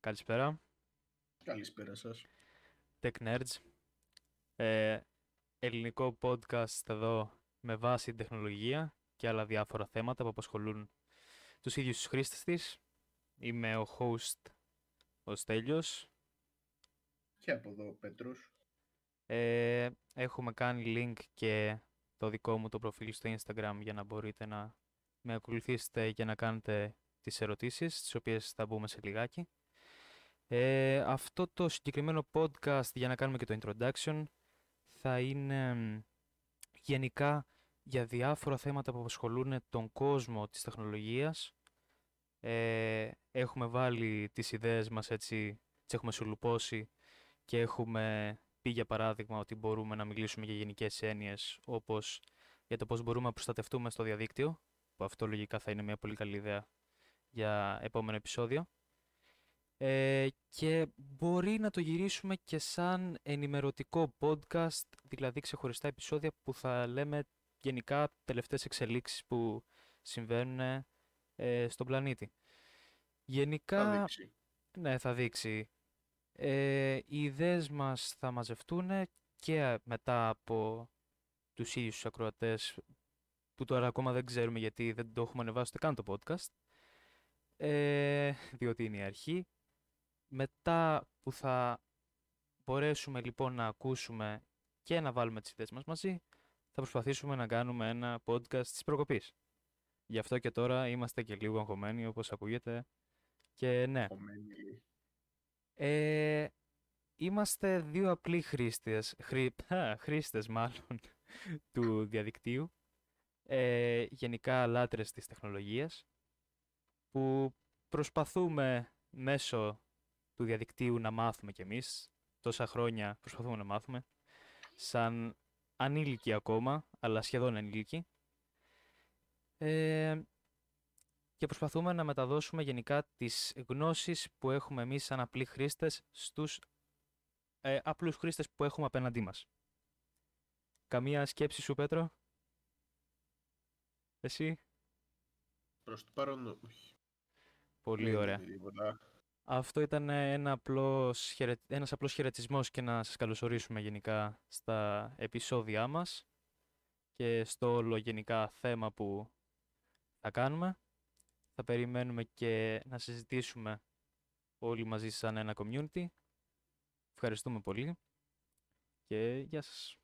Καλησπέρα. Καλησπέρα σας. Tech Nerds. Ε, ελληνικό podcast εδώ με βάση τεχνολογία και άλλα διάφορα θέματα που απασχολούν τους ίδιους τους χρήστες της. Είμαι ο host ο Στέλιος. Και από εδώ ο Πέτρος. Ε, έχουμε κάνει link και το δικό μου το προφίλ στο Instagram για να μπορείτε να με ακολουθήσετε και να κάνετε τις ερωτήσεις, τις οποίες θα μπούμε σε λιγάκι. Ε, αυτό το συγκεκριμένο podcast, για να κάνουμε και το introduction, θα είναι γενικά για διάφορα θέματα που απασχολούν τον κόσμο της τεχνολογίας. Ε, έχουμε βάλει τις ιδέες μας έτσι, τις έχουμε σουλουπώσει και έχουμε πει για παράδειγμα ότι μπορούμε να μιλήσουμε για γενικές έννοιες όπως για το πώς μπορούμε να προστατευτούμε στο διαδίκτυο, που αυτό λογικά θα είναι μια πολύ καλή ιδέα για επόμενο επεισόδιο. Ε, και μπορεί να το γυρίσουμε και σαν ενημερωτικό podcast, δηλαδή ξεχωριστά επεισόδια που θα λέμε γενικά τελευταίες εξελίξεις που συμβαίνουν ε, στον πλανήτη. Γενικά... Θα δείξει. Ναι, θα δείξει. Ε, οι ιδέες μας θα μαζευτούν και μετά από τους ίδιους τους ακροατές που τώρα ακόμα δεν ξέρουμε γιατί δεν το έχουμε ανεβάσει ούτε καν το podcast ε, διότι είναι η αρχή. Μετά που θα μπορέσουμε λοιπόν να ακούσουμε και να βάλουμε τις ιδέες μας μαζί θα προσπαθήσουμε να κάνουμε ένα podcast της προκοπής. Γι' αυτό και τώρα είμαστε και λίγο αγχωμένοι όπως ακούγεται και ναι. Κομμένη. Ε, είμαστε δύο απλοί χρήστες, χρή, α, χρήστες μάλλον, του διαδικτύου, ε, γενικά λάτρες της τεχνολογίας, που προσπαθούμε μέσω του διαδικτύου να μάθουμε κι εμείς, τόσα χρόνια προσπαθούμε να μάθουμε, σαν ανήλικοι ακόμα, αλλά σχεδόν ανήλικοι, ε, και προσπαθούμε να μεταδώσουμε γενικά τις γνώσεις που έχουμε εμείς σαν απλοί χρήστες στους ε, απλούς χρήστες που έχουμε απέναντί μας. Καμία σκέψη σου, Πέτρο; Εσύ; Προς το παρόν όχι. Πολύ Δεν ωραία. είναι τίποτα. Αυτό ήταν ένα απλός, χαιρε... ένας απλός χαιρετισμός και να σας καλωσορίσουμε γενικά στα επεισόδια μας και στο όλο γενικά θέμα που θα κάνουμε. Θα περιμένουμε και να συζητήσουμε όλοι μαζί σαν ένα community. Ευχαριστούμε πολύ και γεια σας.